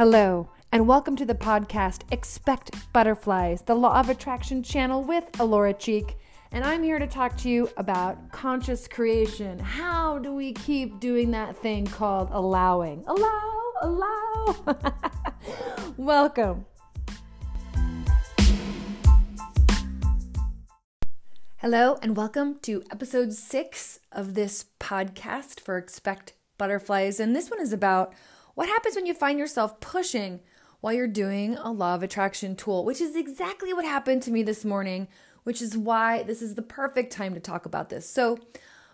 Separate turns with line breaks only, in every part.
Hello, and welcome to the podcast Expect Butterflies, the Law of Attraction channel with Alora Cheek. And I'm here to talk to you about conscious creation. How do we keep doing that thing called allowing? Allow, allow. welcome. Hello, and welcome to episode six of this podcast for Expect Butterflies. And this one is about what happens when you find yourself pushing while you're doing a law of attraction tool, which is exactly what happened to me this morning, which is why this is the perfect time to talk about this. So,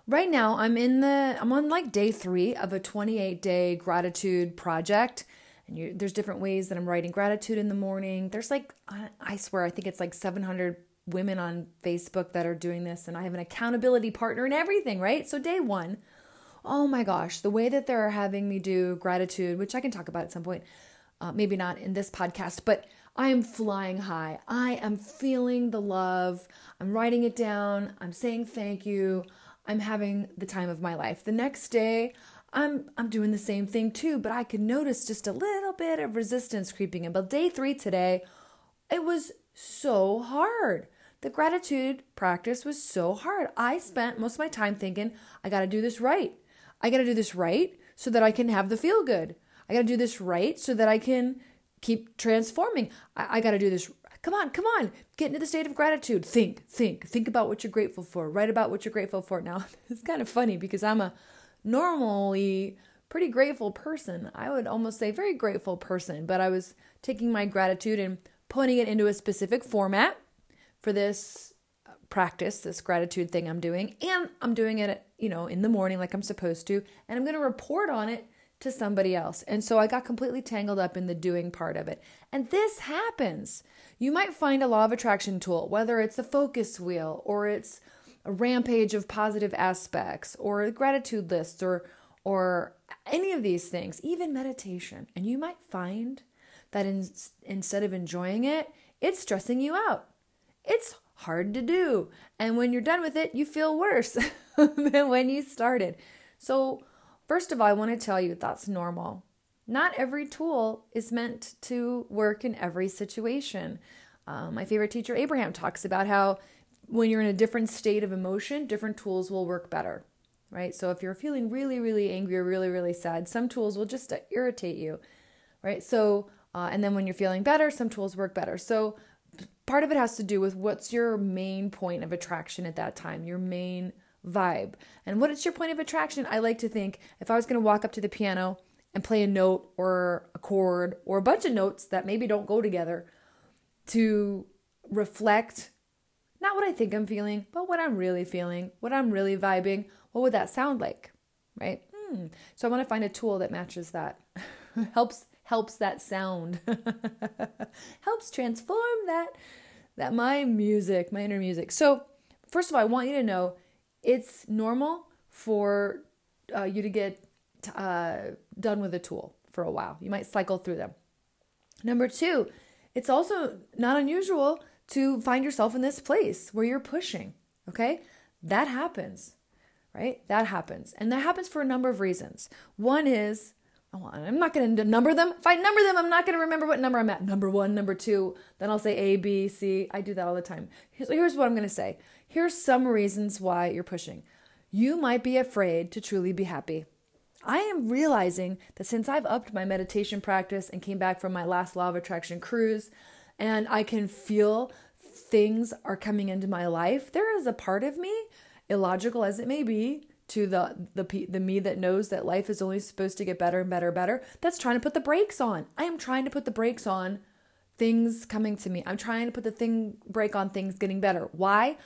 right now I'm in the I'm on like day 3 of a 28-day gratitude project. And you, there's different ways that I'm writing gratitude in the morning. There's like I swear I think it's like 700 women on Facebook that are doing this and I have an accountability partner and everything, right? So day 1, oh my gosh, the way that they're having me do gratitude, which I can talk about at some point, uh, maybe not in this podcast, but I am flying high. I am feeling the love. I'm writing it down. I'm saying thank you. I'm having the time of my life. The next day, I'm I'm doing the same thing too, but I could notice just a little bit of resistance creeping in. But day 3 today, it was so hard. The gratitude practice was so hard. I spent most of my time thinking, I got to do this right. I got to do this right so that I can have the feel good. I got to do this right so that I can keep transforming. I, I got to do this. Come on, come on. Get into the state of gratitude. Think, think, think about what you're grateful for. Write about what you're grateful for. Now, it's kind of funny because I'm a normally pretty grateful person. I would almost say very grateful person, but I was taking my gratitude and putting it into a specific format for this practice, this gratitude thing I'm doing, and I'm doing it, you know, in the morning like I'm supposed to, and I'm going to report on it to somebody else. And so I got completely tangled up in the doing part of it. And this happens. You might find a law of attraction tool, whether it's a focus wheel or it's a rampage of positive aspects or a gratitude list or or any of these things, even meditation. And you might find that in, instead of enjoying it, it's stressing you out. It's hard to do. And when you're done with it, you feel worse than when you started. So, first of all, I want to tell you that's normal. Not every tool is meant to work in every situation. Um, my favorite teacher, Abraham, talks about how when you're in a different state of emotion, different tools will work better, right? So, if you're feeling really, really angry or really, really sad, some tools will just irritate you, right? So, uh, and then when you're feeling better, some tools work better. So, part of it has to do with what's your main point of attraction at that time, your main vibe. And what is your point of attraction? I like to think if I was going to walk up to the piano and play a note or a chord or a bunch of notes that maybe don't go together to reflect not what I think I'm feeling, but what I'm really feeling, what I'm really vibing, what would that sound like? Right? Hmm. So I want to find a tool that matches that. helps helps that sound. helps transform that that my music, my inner music. So, first of all, I want you to know it's normal for uh, you to get uh, done with a tool for a while. You might cycle through them. Number two, it's also not unusual to find yourself in this place where you're pushing. Okay, that happens, right? That happens, and that happens for a number of reasons. One is Oh, I'm not going to number them. If I number them, I'm not going to remember what number I'm at. Number one, number two. Then I'll say A, B, C. I do that all the time. Here's what I'm going to say. Here's some reasons why you're pushing. You might be afraid to truly be happy. I am realizing that since I've upped my meditation practice and came back from my last law of attraction cruise, and I can feel things are coming into my life, there is a part of me, illogical as it may be, to the the the me that knows that life is only supposed to get better and better and better that's trying to put the brakes on. I am trying to put the brakes on things coming to me. I'm trying to put the thing brake on things getting better. Why?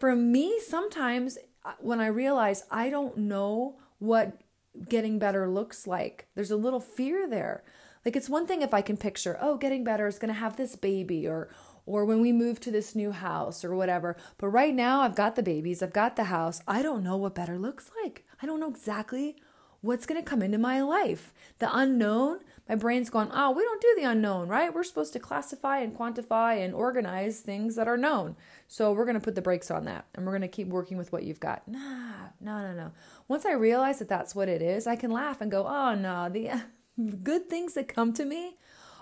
For me sometimes uh, when i realize i don't know what getting better looks like there's a little fear there. Like it's one thing if i can picture oh getting better is going to have this baby or or when we move to this new house or whatever. But right now, I've got the babies, I've got the house. I don't know what better looks like. I don't know exactly what's going to come into my life. The unknown, my brain's going, oh, ah, we don't do the unknown, right? We're supposed to classify and quantify and organize things that are known. So we're going to put the brakes on that and we're going to keep working with what you've got. Nah, no, no, no. Once I realize that that's what it is, I can laugh and go, ah, oh, no, the. good things that come to me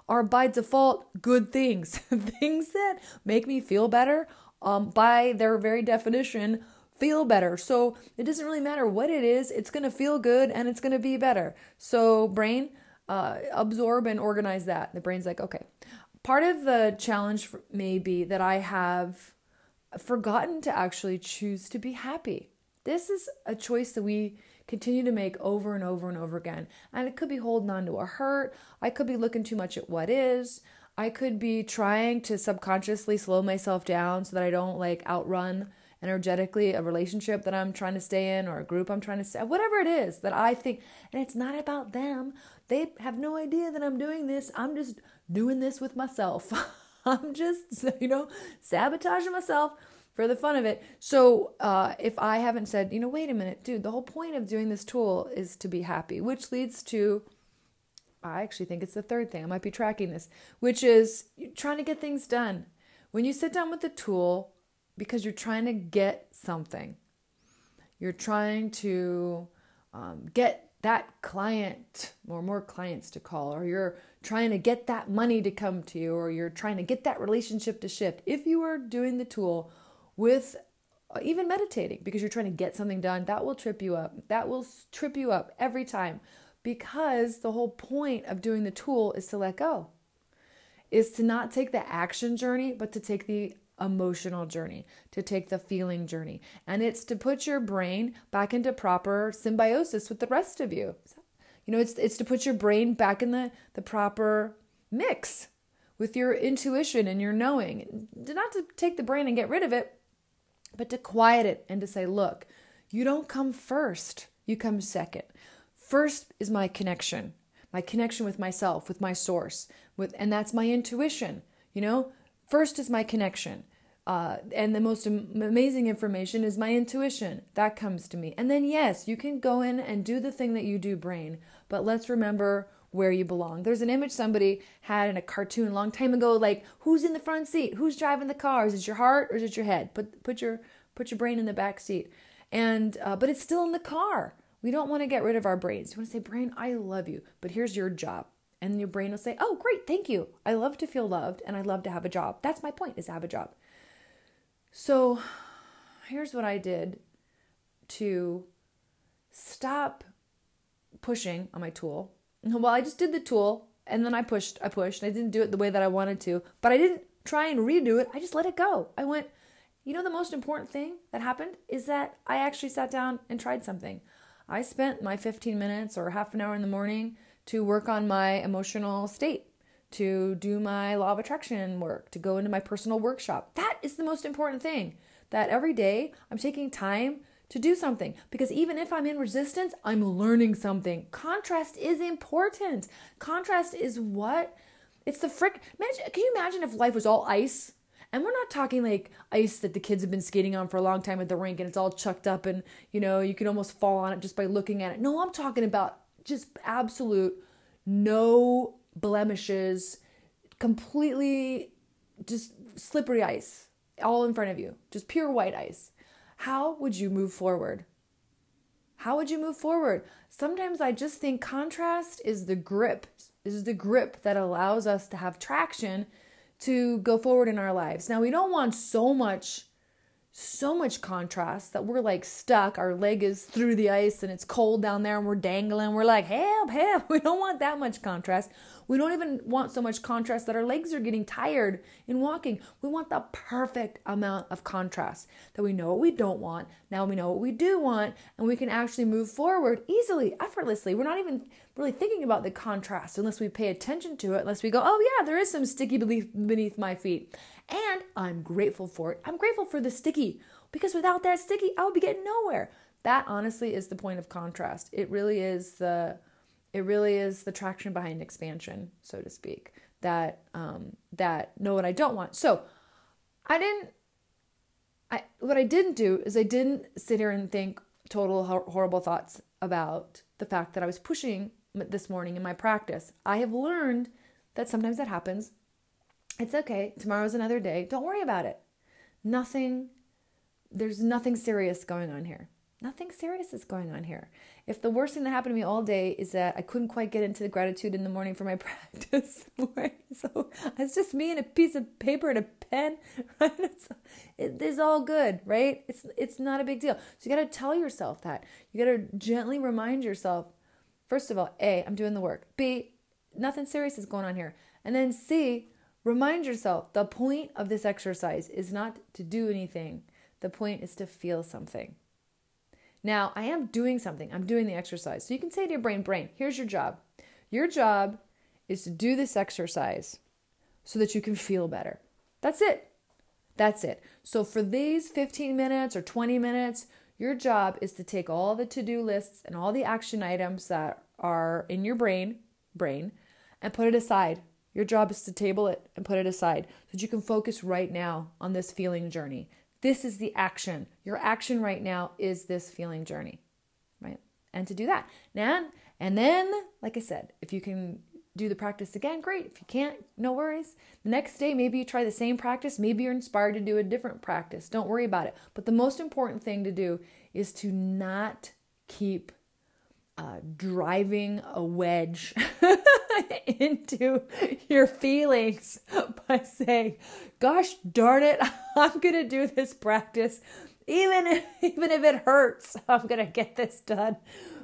are by default good things, things that make me feel better. Um, by their very definition, feel better. So it doesn't really matter what it is, it's going to feel good and it's going to be better. So, brain, uh, absorb and organize that. The brain's like, okay. Part of the challenge may be that I have forgotten to actually choose to be happy. This is a choice that we continue to make over and over and over again. And it could be holding on to a hurt. I could be looking too much at what is. I could be trying to subconsciously slow myself down so that I don't like outrun energetically a relationship that I'm trying to stay in or a group I'm trying to stay whatever it is that I think and it's not about them. They have no idea that I'm doing this. I'm just doing this with myself. I'm just, you know, sabotaging myself for the fun of it. So uh, if I haven't said, you know, wait a minute, dude, the whole point of doing this tool is to be happy, which leads to, I actually think it's the third thing. I might be tracking this, which is trying to get things done. When you sit down with the tool, because you're trying to get something, you're trying to um, get that client or more clients to call, or you're trying to get that money to come to you, or you're trying to get that relationship to shift. If you are doing the tool with uh, even meditating because you're trying to get something done, that will trip you up. That will trip you up every time because the whole point of doing the tool is to let go, is to not take the action journey, but to take the emotional journey, to take the feeling journey. And it's to put your brain back into proper symbiosis with the rest of you. You know, it's it's to put your brain back in the the proper mix with your intuition and your knowing. Not to take the brain and get rid of it, but to quiet it and to say, look, you don't come first, you come second. First is my connection, my connection with myself, with my source, with and that's my intuition. You know, first is my connection. Uh, and the most amazing information is my intuition. That comes to me. And then, yes, you can go in and do the thing that you do, brain. But let's remember where you belong. There's an image somebody had in a cartoon a long time ago, like who's in the front seat, who's driving the car, is it your heart or is it your head? Put put your put your brain in the back seat, and uh, but it's still in the car. We don't want to get rid of our brains. You want to say, brain, I love you, but here's your job. And your brain will say, oh, great, thank you. I love to feel loved and I love to have a job. That's my point, is have a job. So here's what I did to stop pushing on my tool well, I just did the tool and then I pushed, I pushed. I didn't do it the way that I wanted to, but I didn't try and redo it. I just let it go. I went, you know, the most important thing that happened is that I actually sat down and tried something. I spent my 15 minutes or half an hour in the morning to work on my emotional state, to do my law of attraction work, to go into my personal workshop. That is the most important thing. That every day I'm taking time to do something because even if I'm in resistance, I'm learning something. Contrast is important. Contrast is what it's the frick. Imagine, can you imagine if life was all ice? And we're not talking like ice that the kids have been skating on for a long time at the rink and it's all chucked up and you know you can almost fall on it just by looking at it. No, I'm talking about just absolute no blemishes, completely just slippery ice all in front of you, just pure white ice how would you move forward? How would you move forward? Sometimes I just think contrast is the grip, is the grip that allows us to have traction to go forward in our lives. Now, we don't want so much so much contrast that we're like stuck. Our leg is through the ice and it's cold down there and we're dangling. We're like, help, help. We don't want that much contrast. We don't even want so much contrast that our legs are getting tired in walking. We want the perfect amount of contrast that we know what we don't want. Now we know what we do want and we can actually move forward easily, effortlessly. We're not even really thinking about the contrast unless we pay attention to it, unless we go, oh, yeah, there is some sticky beneath my feet. And I'm grateful for it. I'm grateful for the sticky because without that sticky, I would be getting nowhere. That honestly is the point of contrast. It really is the it really is the traction behind expansion, so to speak. That um, that know what I don't want. So I didn't. I what I didn't do is I didn't sit here and think total horrible thoughts about the fact that I was pushing this morning in my practice. I have learned that sometimes that happens. It's okay. Tomorrow's another day. Don't worry about it. Nothing, there's nothing serious going on here. Nothing serious is going on here. If the worst thing that happened to me all day is that I couldn't quite get into the gratitude in the morning for my practice, so it's just me and a piece of paper and a pen, right? It's, it, it's all good, right? It's it's not a big deal. So you got to tell yourself that. You got to gently remind yourself. First of all, A, I'm doing the work. B, nothing serious is going on here. And then C, remind yourself the point of this exercise is not to do anything. The point is to feel something. Now, I am doing something. I'm doing the exercise. So you can say to your brain, brain, here's your job. Your job is to do this exercise so that you can feel better. That's it. That's it. So for these 15 minutes or 20 minutes, your job is to take all the to-do lists and all the action items that are in your brain, brain, and put it aside. Your job is to table it and put it aside so that you can focus right now on this feeling journey. This is the action. Your action right now is this feeling journey, right? And to do that. And, and then, like I said, if you can do the practice again, great. If you can't, no worries. The next day, maybe you try the same practice. Maybe you're inspired to do a different practice. Don't worry about it. But the most important thing to do is to not keep uh, driving a wedge into your feelings by saying, "Gosh darn it, I'm gonna do this practice, even if, even if it hurts. I'm gonna get this done,"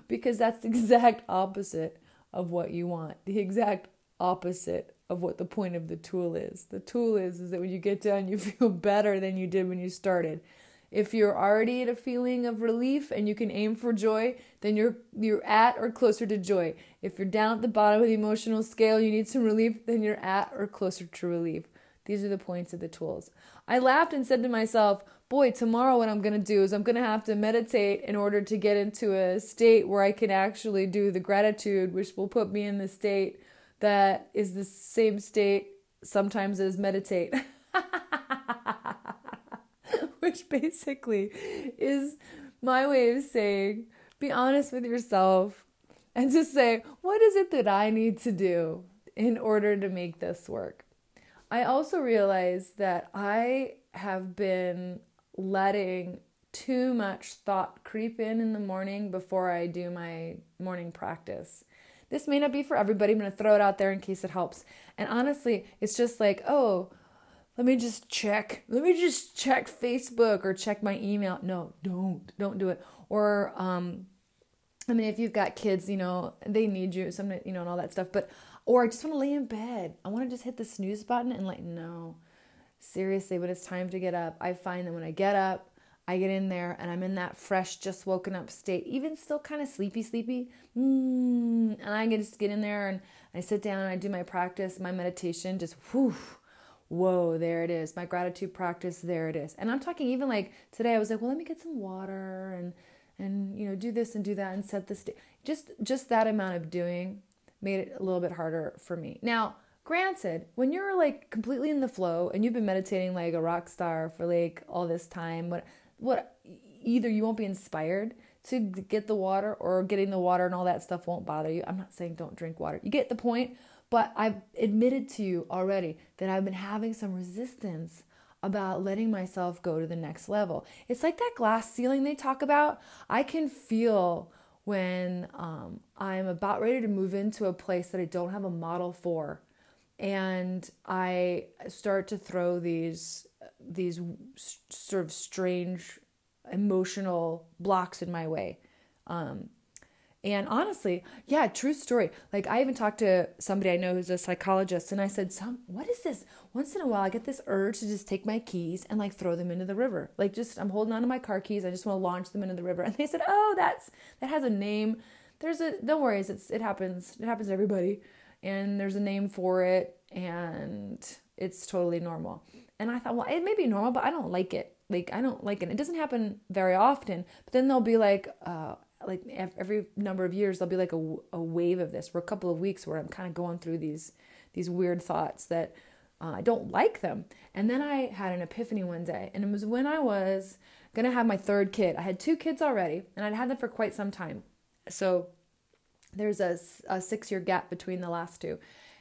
because that's the exact opposite of what you want. The exact opposite of what the point of the tool is. The tool is is that when you get done, you feel better than you did when you started. If you're already at a feeling of relief and you can aim for joy, then you're you're at or closer to joy. If you're down at the bottom of the emotional scale, you need some relief, then you're at or closer to relief. These are the points of the tools. I laughed and said to myself, boy, tomorrow what I'm going to do is I'm going to have to meditate in order to get into a state where I can actually do the gratitude, which will put me in the state that is the same state sometimes as meditate. which basically is my way of saying be honest with yourself and just say, what is it that I need to do in order to make this work? I also realize that I have been letting too much thought creep in in the morning before I do my morning practice. This may not be for everybody. I'm going to throw it out there in case it helps. And honestly, it's just like, oh, let me just check. Let me just check Facebook or check my email. No, don't. Don't do it. Or um I mean if you've got kids, you know, they need you, some you know, and all that stuff. But or I just want to lay in bed. I want to just hit the snooze button and like no. Seriously, when it's time to get up, I find that when I get up, I get in there and I'm in that fresh, just woken up state, even still kind of sleepy, sleepy. Mm, and I can just get in there and I sit down and I do my practice, my meditation, just whew whoa, there it is. My gratitude practice, there it is. And I'm talking even like today, I was like, well, let me get some water and and you know do this and do that and set this. stage. Just just that amount of doing made it a little bit harder for me. Now, granted, when you're like completely in the flow and you've been meditating like a rock star for like all this time, what what either you won't be inspired to get the water or getting the water and all that stuff won't bother you. I'm not saying don't drink water. You get the point. But I've admitted to you already that I've been having some resistance about letting myself go to the next level. It's like that glass ceiling they talk about. I can feel when um, I'm about ready to move into a place that I don't have a model for, and I start to throw these these sort of strange emotional blocks in my way. Um, and honestly, yeah, true story. Like I even talked to somebody I know who's a psychologist and I said, "Some what is this? Once in a while I get this urge to just take my keys and like throw them into the river. Like just I'm holding on to my car keys, I just want to launch them into the river." And they said, "Oh, that's that has a name. There's a don't worry, it's it happens. It happens to everybody. And there's a name for it and it's totally normal." And I thought, "Well, it may be normal, but I don't like it." Like I don't like it. It doesn't happen very often, but then they'll be like, uh, like every number of years there'll be like a, a wave of this for a couple of weeks where i'm kind of going through these these weird thoughts that uh, i don't like them. And then i had an epiphany one day and it was when i was gonna have my third kid. I had two kids already and i'd had them for quite some time. So there's a, a six year gap between the last two.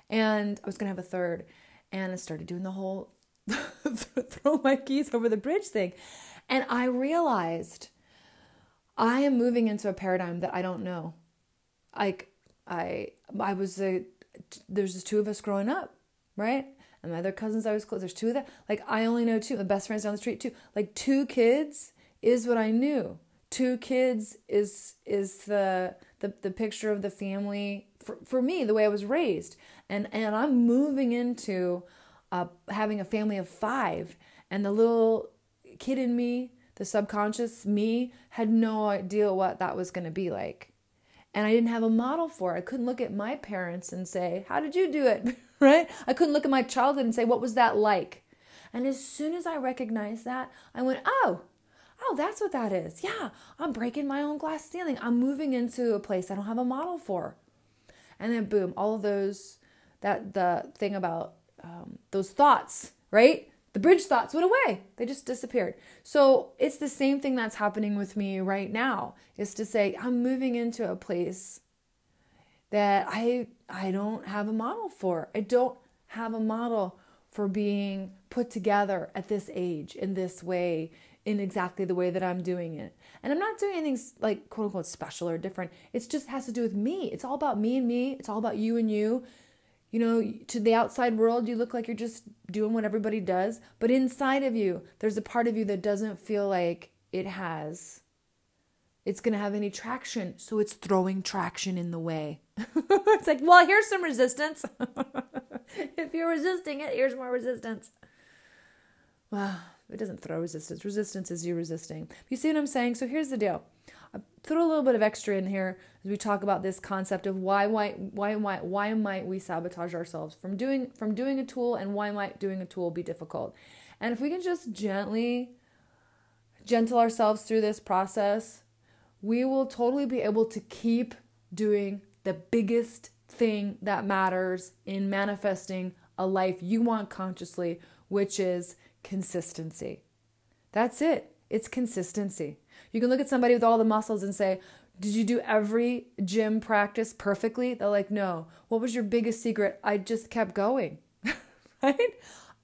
And i was gonna have a third and i started doing the whole throw my keys over the bridge thing. And i realized I am moving into a paradigm that I don't know. Like I I was a there's just two of us growing up, right? And my other cousins I was close. There's two of them. Like I only know two. My best friends down the street too. Like two kids is what I knew. Two kids is is the the, the picture of the family for, for me the way I was raised. And and I'm moving into uh, having a family of five. And the little kid in me the subconscious me had no idea what that was going to be like. And I didn't have a model for it. I couldn't look at my parents and say, How did you do it? right? I couldn't look at my childhood and say, What was that like? And as soon as I recognized that, I went, Oh, oh, that's what that is. Yeah, I'm breaking my own glass ceiling. I'm moving into a place I don't have a model for. And then, boom, all of those, that the thing about um, those thoughts, right? The bridge thoughts went away. They just disappeared. So it's the same thing that's happening with me right now is to say I'm moving into a place that I I don't have a model for. I don't have a model for being put together at this age in this way in exactly the way that I'm doing it. And I'm not doing anything like quote unquote special or different. It just has to do with me. It's all about me and me. It's all about you and you you know, to the outside world, you look like you're just doing what everybody does. But inside of you, there's a part of you that doesn't feel like it has, it's going to have any traction. So it's throwing traction in the way. it's like, well, here's some resistance. if you're resisting it, here's more resistance. Well, it doesn't throw resistance. Resistance is you resisting. You see what I'm saying? So here's the deal throw a little bit of extra in here as we talk about this concept of why why why why why might we sabotage ourselves from doing from doing a tool and why might doing a tool be difficult? And if we can just gently gentle ourselves through this process we will totally be able to keep doing the biggest thing that matters in manifesting a life you want consciously which is consistency. That's it. It's consistency you can look at somebody with all the muscles and say, Did you do every gym practice perfectly? They're like, No. What was your biggest secret? I just kept going. right?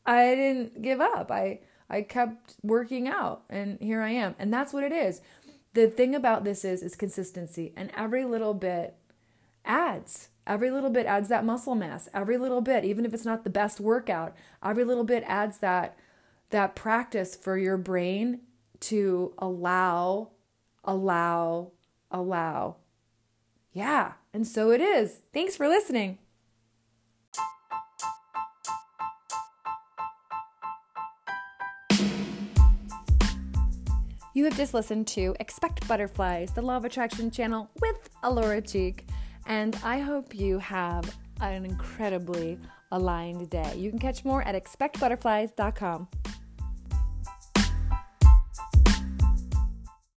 I didn't give up. I I kept working out and here I am. And that's what it is. The thing about this is is consistency and every little bit adds. Every little bit adds that muscle mass. Every little bit, even if it's not the best workout, every little bit adds that that practice for your brain to allow, allow, allow. Yeah, and so it is. Thanks for listening. You have just listened to Expect Butterflies, the Law of Attraction channel with Alora Cheek, and I hope you have an incredibly aligned day. You can catch more at expectbutterflies.com.